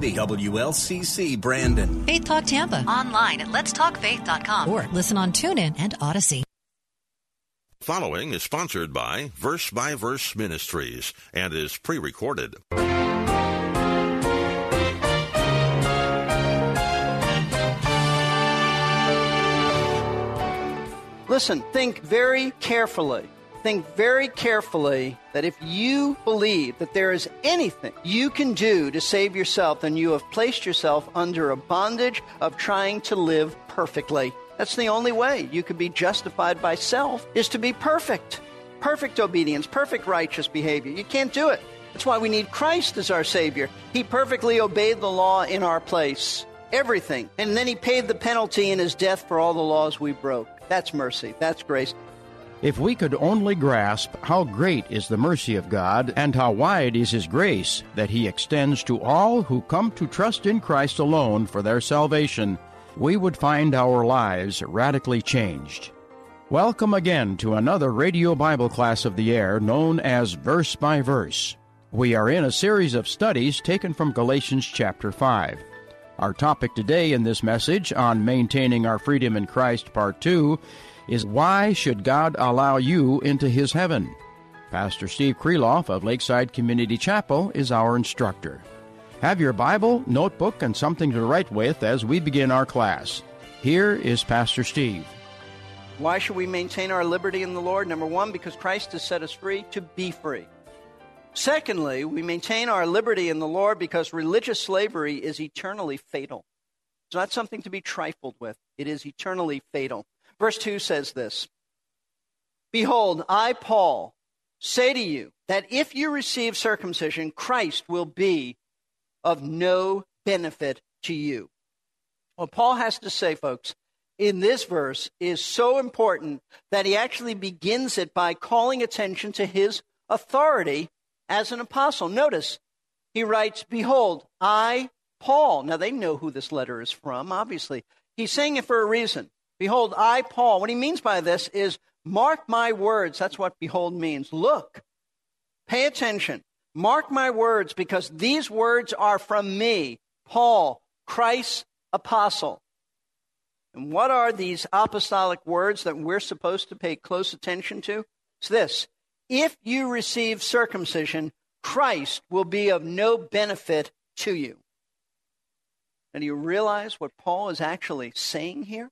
The WLCC Brandon. Faith Talk Tampa. Online at letstalkfaith.com or listen on TuneIn and Odyssey. Following is sponsored by Verse by Verse Ministries and is pre recorded. Listen, think very carefully. Think very carefully that if you believe that there is anything you can do to save yourself, then you have placed yourself under a bondage of trying to live perfectly. That's the only way you can be justified by self is to be perfect. Perfect obedience, perfect righteous behavior. You can't do it. That's why we need Christ as our Savior. He perfectly obeyed the law in our place. Everything. And then He paid the penalty in His death for all the laws we broke. That's mercy. That's grace. If we could only grasp how great is the mercy of God and how wide is His grace that He extends to all who come to trust in Christ alone for their salvation, we would find our lives radically changed. Welcome again to another radio Bible class of the air known as Verse by Verse. We are in a series of studies taken from Galatians chapter 5. Our topic today in this message on maintaining our freedom in Christ, part 2, is Why Should God Allow You into His Heaven? Pastor Steve Kreloff of Lakeside Community Chapel is our instructor. Have your Bible, notebook, and something to write with as we begin our class. Here is Pastor Steve. Why should we maintain our liberty in the Lord? Number one, because Christ has set us free to be free. Secondly, we maintain our liberty in the Lord because religious slavery is eternally fatal. It's not something to be trifled with, it is eternally fatal. Verse 2 says this Behold, I, Paul, say to you that if you receive circumcision, Christ will be of no benefit to you. What Paul has to say, folks, in this verse is so important that he actually begins it by calling attention to his authority as an apostle. Notice, he writes, Behold, I, Paul. Now they know who this letter is from, obviously. He's saying it for a reason. Behold, I, Paul. What he means by this is, mark my words. That's what behold means. Look, pay attention. Mark my words because these words are from me, Paul, Christ's apostle. And what are these apostolic words that we're supposed to pay close attention to? It's this if you receive circumcision, Christ will be of no benefit to you. And do you realize what Paul is actually saying here?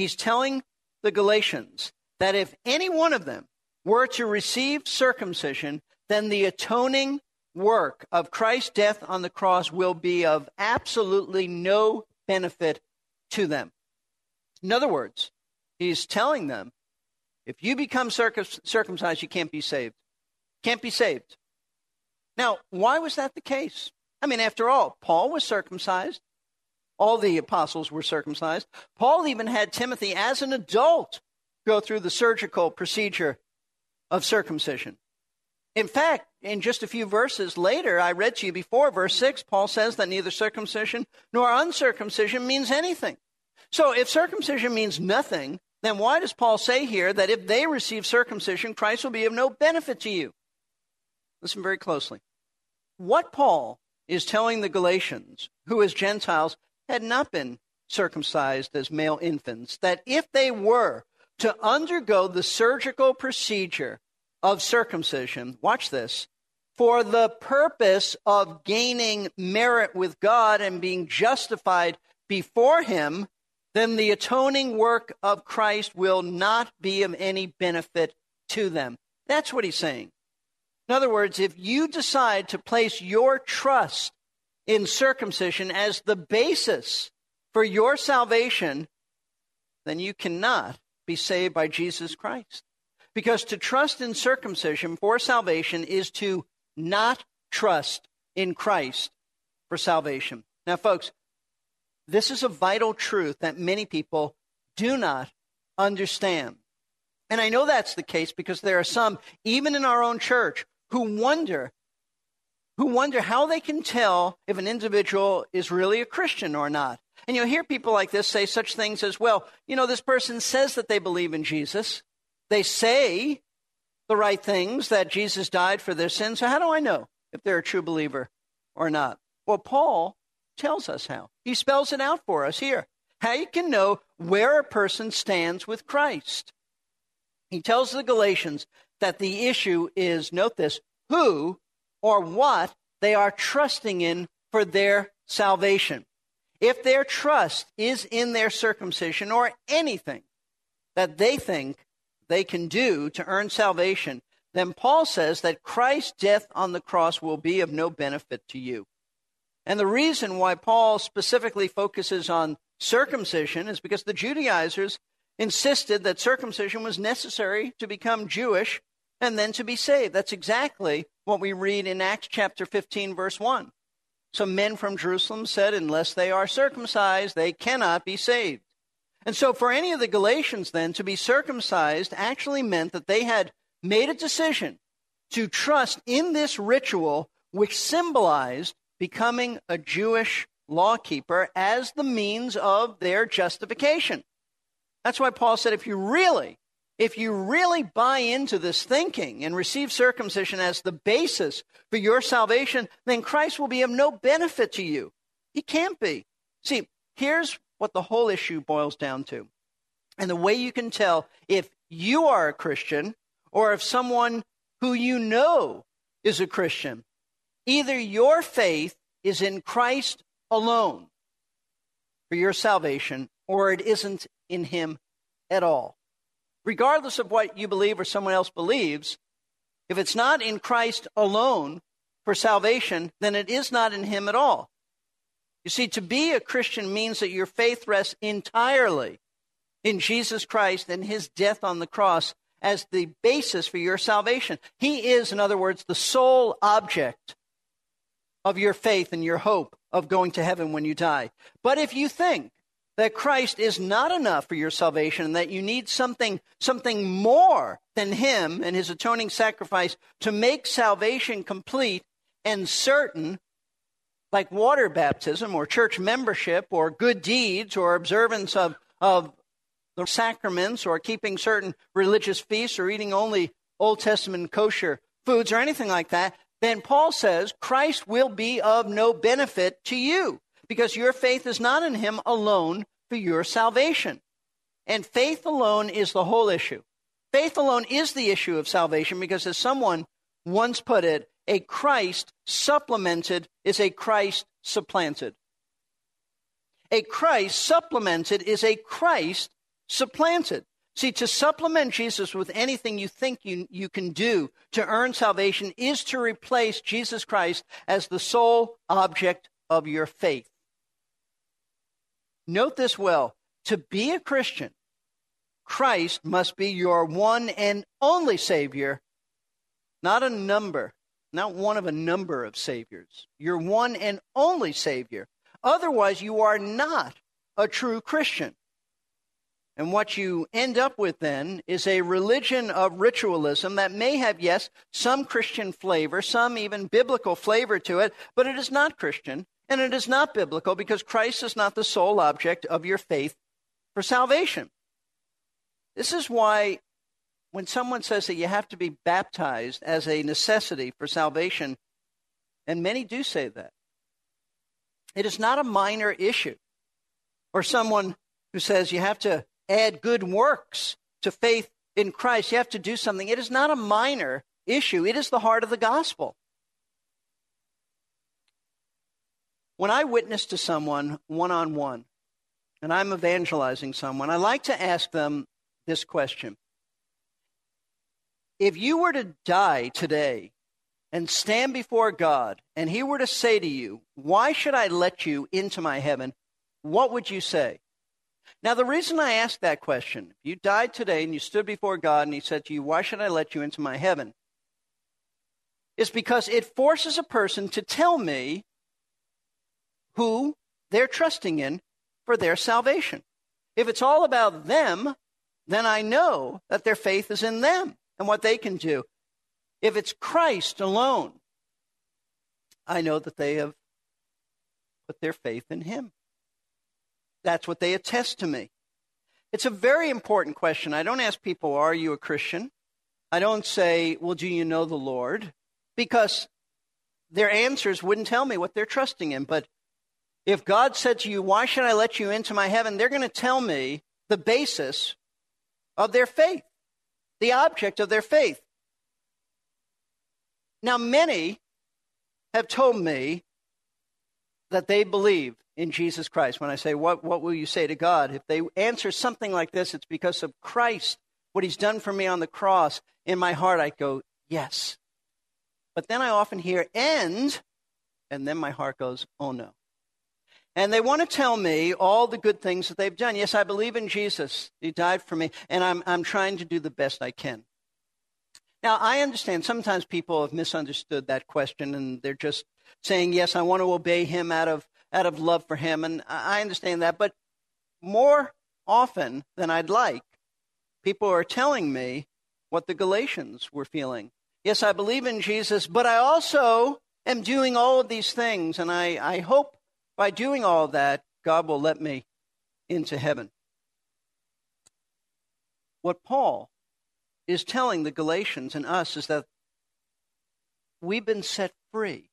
He's telling the Galatians that if any one of them were to receive circumcision, then the atoning work of Christ's death on the cross will be of absolutely no benefit to them. In other words, he's telling them if you become circumcised, you can't be saved. Can't be saved. Now, why was that the case? I mean, after all, Paul was circumcised. All the apostles were circumcised. Paul even had Timothy as an adult go through the surgical procedure of circumcision. In fact, in just a few verses later, I read to you before, verse 6, Paul says that neither circumcision nor uncircumcision means anything. So if circumcision means nothing, then why does Paul say here that if they receive circumcision, Christ will be of no benefit to you? Listen very closely. What Paul is telling the Galatians, who as Gentiles had not been circumcised as male infants, that if they were to undergo the surgical procedure of circumcision, watch this, for the purpose of gaining merit with God and being justified before Him, then the atoning work of Christ will not be of any benefit to them. That's what he's saying. In other words, if you decide to place your trust in circumcision as the basis for your salvation, then you cannot be saved by Jesus Christ. Because to trust in circumcision for salvation is to not trust in Christ for salvation. Now, folks, this is a vital truth that many people do not understand. And I know that's the case because there are some, even in our own church, who wonder who wonder how they can tell if an individual is really a Christian or not. And you'll hear people like this say such things as, well, you know, this person says that they believe in Jesus. They say the right things, that Jesus died for their sins. So how do I know if they're a true believer or not? Well, Paul tells us how. He spells it out for us here. How you can know where a person stands with Christ. He tells the Galatians that the issue is, note this, who or what they are trusting in for their salvation. If their trust is in their circumcision or anything that they think they can do to earn salvation, then Paul says that Christ's death on the cross will be of no benefit to you. And the reason why Paul specifically focuses on circumcision is because the Judaizers insisted that circumcision was necessary to become Jewish and then to be saved. That's exactly what we read in Acts chapter 15, verse 1. Some men from Jerusalem said, Unless they are circumcised, they cannot be saved. And so, for any of the Galatians then, to be circumcised actually meant that they had made a decision to trust in this ritual, which symbolized becoming a Jewish lawkeeper as the means of their justification. That's why Paul said, if you really if you really buy into this thinking and receive circumcision as the basis for your salvation, then Christ will be of no benefit to you. He can't be. See, here's what the whole issue boils down to. And the way you can tell if you are a Christian or if someone who you know is a Christian, either your faith is in Christ alone for your salvation or it isn't in Him at all regardless of what you believe or someone else believes, if it's not in Christ alone for salvation, then it is not in Him at all. You see, to be a Christian means that your faith rests entirely in Jesus Christ and His death on the cross as the basis for your salvation. He is, in other words, the sole object of your faith and your hope of going to heaven when you die. But if you think that Christ is not enough for your salvation and that you need something, something more than Him and His atoning sacrifice to make salvation complete and certain, like water baptism or church membership or good deeds or observance of, of the sacraments or keeping certain religious feasts or eating only Old Testament kosher foods or anything like that, then Paul says Christ will be of no benefit to you because your faith is not in him alone for your salvation. And faith alone is the whole issue. Faith alone is the issue of salvation because, as someone once put it, a Christ supplemented is a Christ supplanted. A Christ supplemented is a Christ supplanted. See, to supplement Jesus with anything you think you, you can do to earn salvation is to replace Jesus Christ as the sole object of your faith. Note this well to be a Christian, Christ must be your one and only Savior, not a number, not one of a number of Saviors. Your one and only Savior. Otherwise, you are not a true Christian. And what you end up with then is a religion of ritualism that may have, yes, some Christian flavor, some even biblical flavor to it, but it is not Christian. And it is not biblical because Christ is not the sole object of your faith for salvation. This is why when someone says that you have to be baptized as a necessity for salvation, and many do say that, it is not a minor issue. Or someone who says you have to add good works to faith in Christ, you have to do something. It is not a minor issue, it is the heart of the gospel. When I witness to someone one on one, and I'm evangelizing someone, I like to ask them this question If you were to die today and stand before God, and He were to say to you, Why should I let you into my heaven? What would you say? Now, the reason I ask that question, if you died today and you stood before God and He said to you, Why should I let you into my heaven? is because it forces a person to tell me who they're trusting in for their salvation. If it's all about them, then I know that their faith is in them and what they can do. If it's Christ alone, I know that they have put their faith in Him. That's what they attest to me. It's a very important question. I don't ask people, Are you a Christian? I don't say, Well, do you know the Lord? Because their answers wouldn't tell me what they're trusting in. But if God said to you, Why should I let you into my heaven? they're going to tell me the basis of their faith, the object of their faith. Now, many have told me that they believe in Jesus Christ. When I say, what, what will you say to God? If they answer something like this, it's because of Christ, what he's done for me on the cross. In my heart, I go, Yes. But then I often hear, And, and then my heart goes, Oh no. And they want to tell me all the good things that they've done. Yes, I believe in Jesus. He died for me, and I'm, I'm trying to do the best I can. Now, I understand sometimes people have misunderstood that question and they're just saying, Yes, I want to obey him out of, out of love for him. And I understand that. But more often than I'd like, people are telling me what the Galatians were feeling. Yes, I believe in Jesus, but I also am doing all of these things. And I, I hope by doing all that, God will let me into heaven. What Paul is telling the Galatians and us is that we've been set free.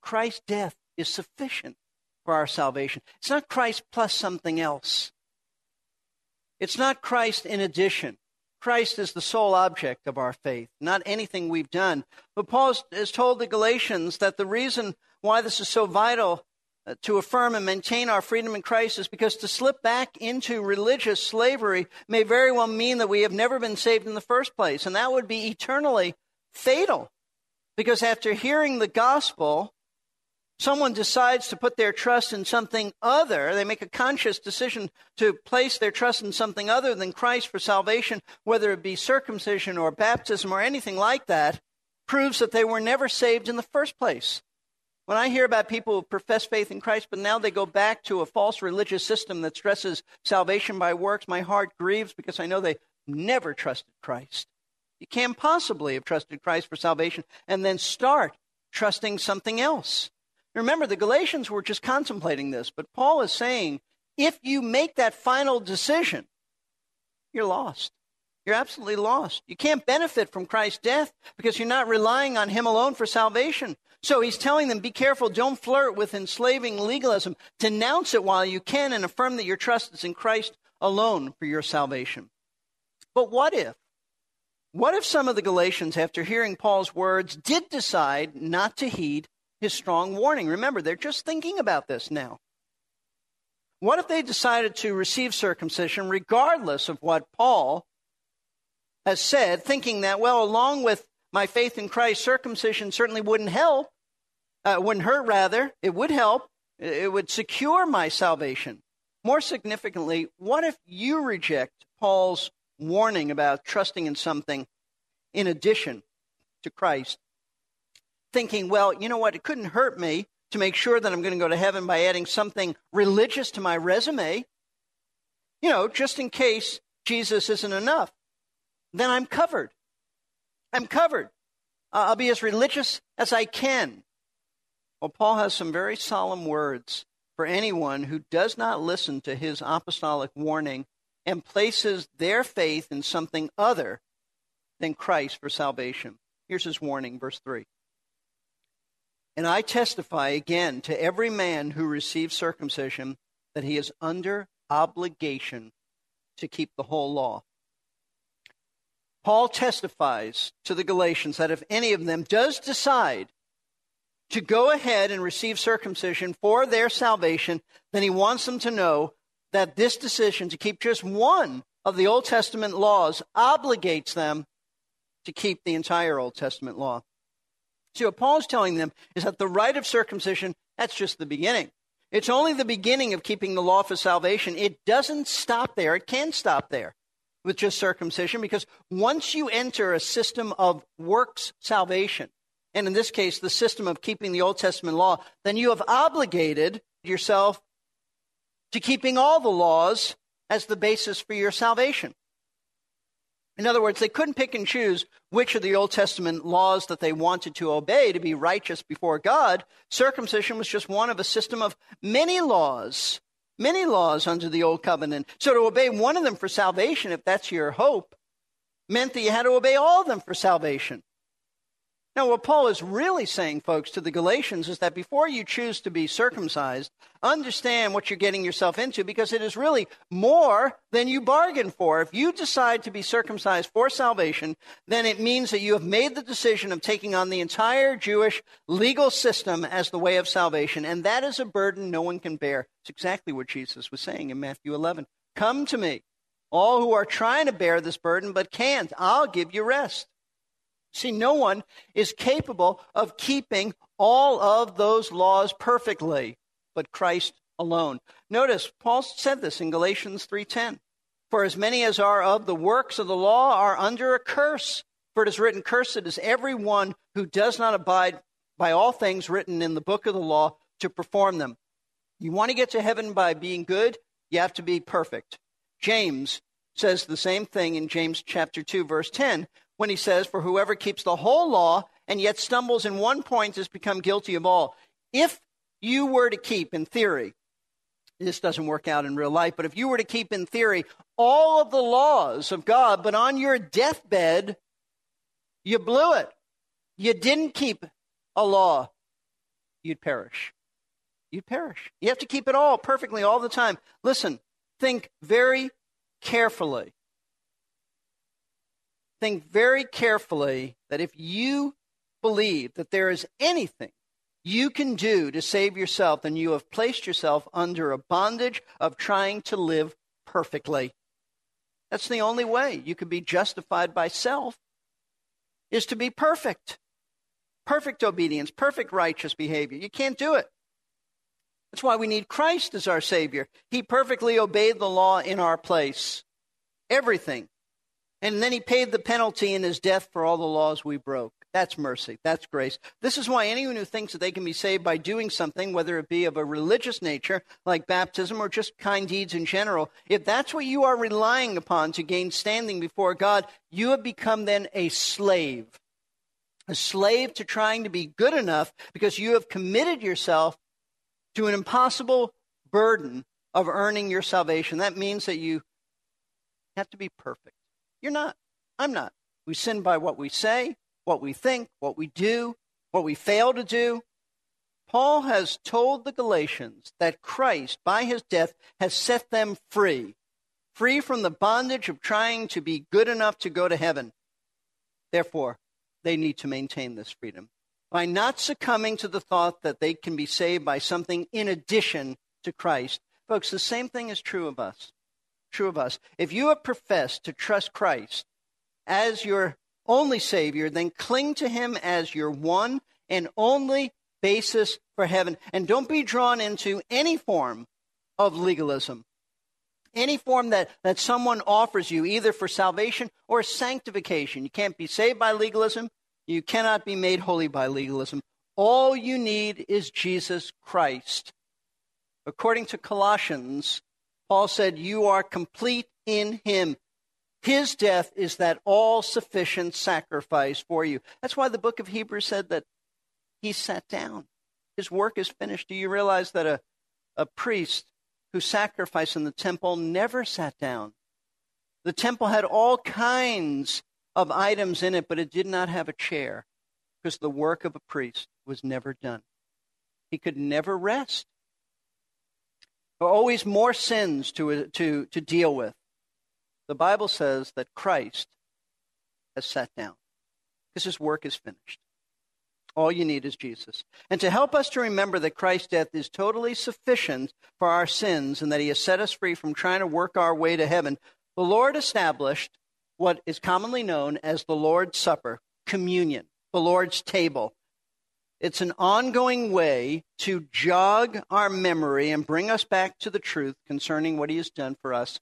Christ's death is sufficient for our salvation. It's not Christ plus something else. It's not Christ in addition. Christ is the sole object of our faith, not anything we've done. But Paul has told the Galatians that the reason why this is so vital Uh, to affirm and maintain our freedom in Christ is because to slip back into religious slavery may very well mean that we have never been saved in the first place. And that would be eternally fatal. Because after hearing the gospel, someone decides to put their trust in something other, they make a conscious decision to place their trust in something other than Christ for salvation, whether it be circumcision or baptism or anything like that, proves that they were never saved in the first place. When I hear about people who profess faith in Christ, but now they go back to a false religious system that stresses salvation by works, my heart grieves because I know they never trusted Christ. You can't possibly have trusted Christ for salvation and then start trusting something else. Remember, the Galatians were just contemplating this, but Paul is saying if you make that final decision, you're lost. You're absolutely lost. You can't benefit from Christ's death because you're not relying on Him alone for salvation. So he's telling them, be careful, don't flirt with enslaving legalism. Denounce it while you can and affirm that your trust is in Christ alone for your salvation. But what if? What if some of the Galatians, after hearing Paul's words, did decide not to heed his strong warning? Remember, they're just thinking about this now. What if they decided to receive circumcision regardless of what Paul has said, thinking that, well, along with my faith in Christ, circumcision certainly wouldn't help, uh, wouldn't hurt, rather. It would help. It would secure my salvation. More significantly, what if you reject Paul's warning about trusting in something in addition to Christ? Thinking, well, you know what, it couldn't hurt me to make sure that I'm going to go to heaven by adding something religious to my resume. You know, just in case Jesus isn't enough. Then I'm covered. I'm covered. I'll be as religious as I can. Well, Paul has some very solemn words for anyone who does not listen to his apostolic warning and places their faith in something other than Christ for salvation. Here's his warning, verse 3. And I testify again to every man who receives circumcision that he is under obligation to keep the whole law. Paul testifies to the Galatians that if any of them does decide to go ahead and receive circumcision for their salvation, then he wants them to know that this decision to keep just one of the Old Testament laws obligates them to keep the entire Old Testament law. See, what Paul's telling them is that the rite of circumcision, that's just the beginning. It's only the beginning of keeping the law for salvation. It doesn't stop there. It can stop there with just circumcision because once you enter a system of works salvation, and in this case, the system of keeping the Old Testament law, then you have obligated yourself to keeping all the laws as the basis for your salvation. In other words, they couldn't pick and choose which of the Old Testament laws that they wanted to obey to be righteous before God. Circumcision was just one of a system of many laws, many laws under the Old Covenant. So to obey one of them for salvation, if that's your hope, meant that you had to obey all of them for salvation. Now, what Paul is really saying, folks, to the Galatians is that before you choose to be circumcised, understand what you're getting yourself into because it is really more than you bargained for. If you decide to be circumcised for salvation, then it means that you have made the decision of taking on the entire Jewish legal system as the way of salvation, and that is a burden no one can bear. It's exactly what Jesus was saying in Matthew 11. Come to me, all who are trying to bear this burden but can't. I'll give you rest. See, no one is capable of keeping all of those laws perfectly, but Christ alone. Notice Paul said this in Galatians 3:10. For as many as are of the works of the law are under a curse. For it is written, Cursed is every one who does not abide by all things written in the book of the law to perform them. You want to get to heaven by being good, you have to be perfect. James says the same thing in James chapter 2 verse 10 when he says, For whoever keeps the whole law and yet stumbles in one point has become guilty of all. If you were to keep, in theory, this doesn't work out in real life, but if you were to keep, in theory, all of the laws of God, but on your deathbed, you blew it. You didn't keep a law, you'd perish. You'd perish. You have to keep it all perfectly all the time. Listen, think very carefully think very carefully that if you believe that there is anything you can do to save yourself, then you have placed yourself under a bondage of trying to live perfectly. That's the only way you can be justified by self is to be perfect. Perfect obedience, perfect righteous behavior. You can't do it. That's why we need Christ as our Savior. He perfectly obeyed the law in our place. Everything and then he paid the penalty in his death for all the laws we broke. That's mercy. That's grace. This is why anyone who thinks that they can be saved by doing something, whether it be of a religious nature, like baptism, or just kind deeds in general, if that's what you are relying upon to gain standing before God, you have become then a slave. A slave to trying to be good enough because you have committed yourself to an impossible burden of earning your salvation. That means that you have to be perfect. You're not. I'm not. We sin by what we say, what we think, what we do, what we fail to do. Paul has told the Galatians that Christ, by his death, has set them free, free from the bondage of trying to be good enough to go to heaven. Therefore, they need to maintain this freedom by not succumbing to the thought that they can be saved by something in addition to Christ. Folks, the same thing is true of us true of us. If you have professed to trust Christ as your only Savior, then cling to Him as your one and only basis for heaven. And don't be drawn into any form of legalism, any form that, that someone offers you, either for salvation or sanctification. You can't be saved by legalism, you cannot be made holy by legalism. All you need is Jesus Christ. According to Colossians, Paul said, You are complete in him. His death is that all sufficient sacrifice for you. That's why the book of Hebrews said that he sat down. His work is finished. Do you realize that a, a priest who sacrificed in the temple never sat down? The temple had all kinds of items in it, but it did not have a chair because the work of a priest was never done. He could never rest always more sins to, to, to deal with. The Bible says that Christ has sat down because his work is finished. All you need is Jesus. And to help us to remember that Christ's death is totally sufficient for our sins and that he has set us free from trying to work our way to heaven, the Lord established what is commonly known as the Lord's Supper, communion, the Lord's table. It's an ongoing way to jog our memory and bring us back to the truth concerning what he has done for us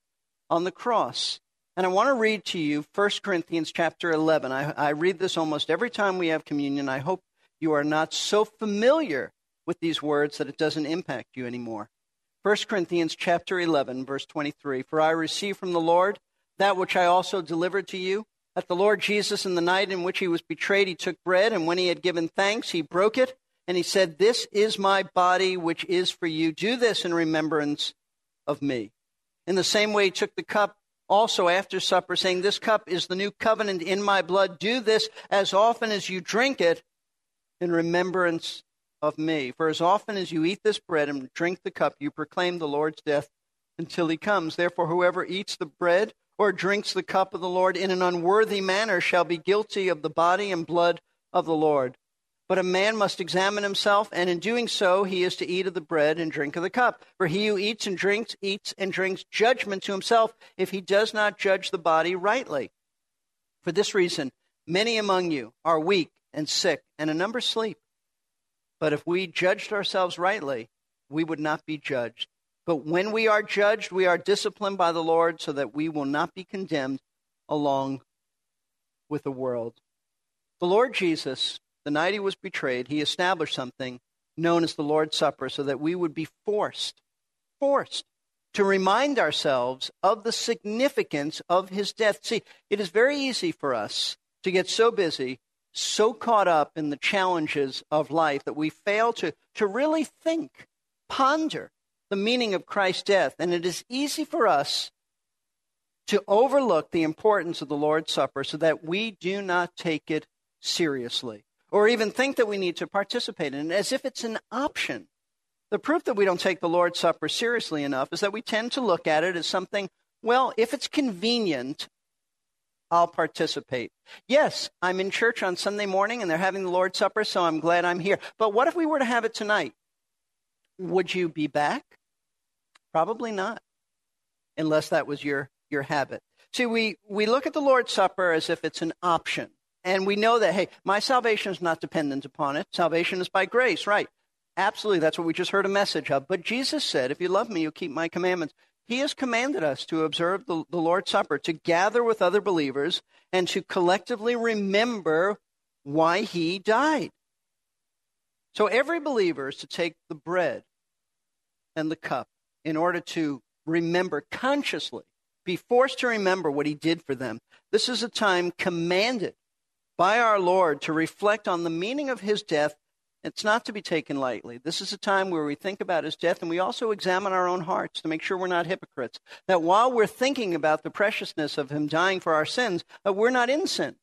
on the cross. And I want to read to you 1 Corinthians chapter 11. I, I read this almost every time we have communion. I hope you are not so familiar with these words that it doesn't impact you anymore. 1 Corinthians chapter 11 verse 23 For I received from the Lord that which I also delivered to you that the Lord Jesus in the night in which he was betrayed he took bread and when he had given thanks he broke it and he said this is my body which is for you do this in remembrance of me. In the same way he took the cup also after supper saying this cup is the new covenant in my blood do this as often as you drink it in remembrance of me. For as often as you eat this bread and drink the cup, you proclaim the Lord's death until he comes. Therefore, whoever eats the bread or drinks the cup of the Lord in an unworthy manner shall be guilty of the body and blood of the Lord. But a man must examine himself, and in doing so, he is to eat of the bread and drink of the cup. For he who eats and drinks, eats and drinks judgment to himself if he does not judge the body rightly. For this reason, many among you are weak and sick, and a number sleep. But if we judged ourselves rightly, we would not be judged. But when we are judged, we are disciplined by the Lord so that we will not be condemned along with the world. The Lord Jesus, the night he was betrayed, he established something known as the Lord's Supper so that we would be forced, forced to remind ourselves of the significance of his death. See, it is very easy for us to get so busy so caught up in the challenges of life that we fail to, to really think, ponder the meaning of Christ's death. And it is easy for us to overlook the importance of the Lord's Supper so that we do not take it seriously or even think that we need to participate in it as if it's an option. The proof that we don't take the Lord's Supper seriously enough is that we tend to look at it as something, well, if it's convenient, I'll participate. Yes, I'm in church on Sunday morning and they're having the Lord's Supper, so I'm glad I'm here. But what if we were to have it tonight? Would you be back? Probably not, unless that was your, your habit. See, we, we look at the Lord's Supper as if it's an option. And we know that, hey, my salvation is not dependent upon it. Salvation is by grace, right? Absolutely. That's what we just heard a message of. But Jesus said, if you love me, you'll keep my commandments. He has commanded us to observe the, the Lord's Supper, to gather with other believers, and to collectively remember why he died. So every believer is to take the bread and the cup in order to remember consciously, be forced to remember what he did for them. This is a time commanded by our Lord to reflect on the meaning of his death it's not to be taken lightly. This is a time where we think about his death and we also examine our own hearts to make sure we're not hypocrites. That while we're thinking about the preciousness of him dying for our sins, that we're not in sin.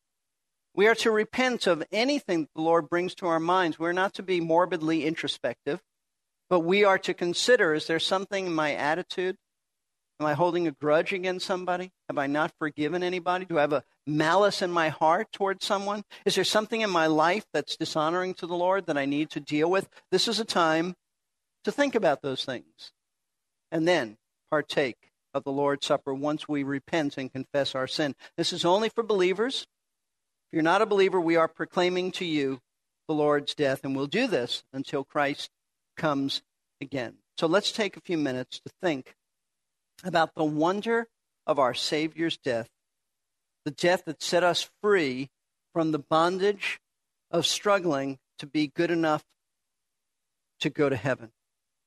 We are to repent of anything the Lord brings to our minds. We're not to be morbidly introspective, but we are to consider is there something in my attitude Am I holding a grudge against somebody? Have I not forgiven anybody? Do I have a malice in my heart towards someone? Is there something in my life that's dishonoring to the Lord that I need to deal with? This is a time to think about those things and then partake of the Lord's Supper once we repent and confess our sin. This is only for believers. If you're not a believer, we are proclaiming to you the Lord's death, and we'll do this until Christ comes again. So let's take a few minutes to think about the wonder of our Savior's death, the death that set us free from the bondage of struggling to be good enough to go to heaven.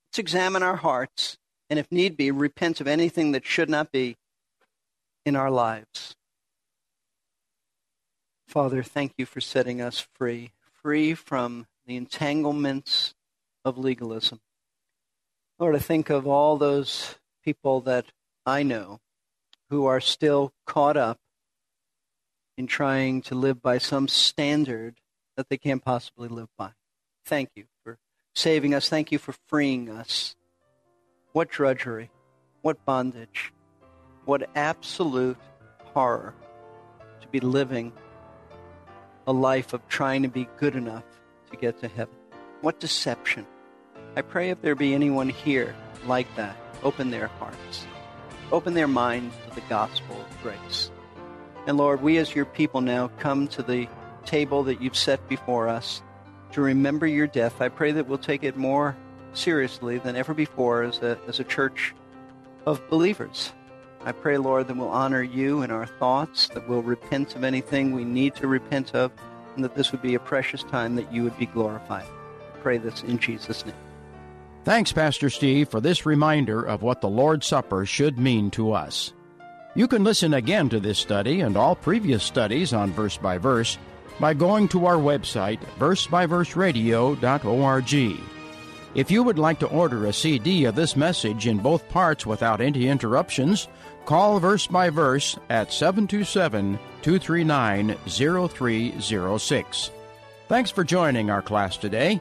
Let's examine our hearts and, if need be, repent of anything that should not be in our lives. Father, thank you for setting us free, free from the entanglements of legalism. Lord, I think of all those people that I know who are still caught up in trying to live by some standard that they can't possibly live by. Thank you for saving us. Thank you for freeing us. What drudgery, what bondage, what absolute horror to be living a life of trying to be good enough to get to heaven. What deception. I pray if there be anyone here like that, open their hearts, open their minds to the gospel of grace. And Lord, we as your people now come to the table that you've set before us to remember your death. I pray that we'll take it more seriously than ever before as a, as a church of believers. I pray, Lord, that we'll honor you in our thoughts, that we'll repent of anything we need to repent of, and that this would be a precious time that you would be glorified. Pray this in Jesus' name. Thanks, Pastor Steve, for this reminder of what the Lord's Supper should mean to us. You can listen again to this study and all previous studies on verse by verse by going to our website, versebyverseradio.org. If you would like to order a CD of this message in both parts without any interruptions, call Verse by Verse at 727 239 0306. Thanks for joining our class today.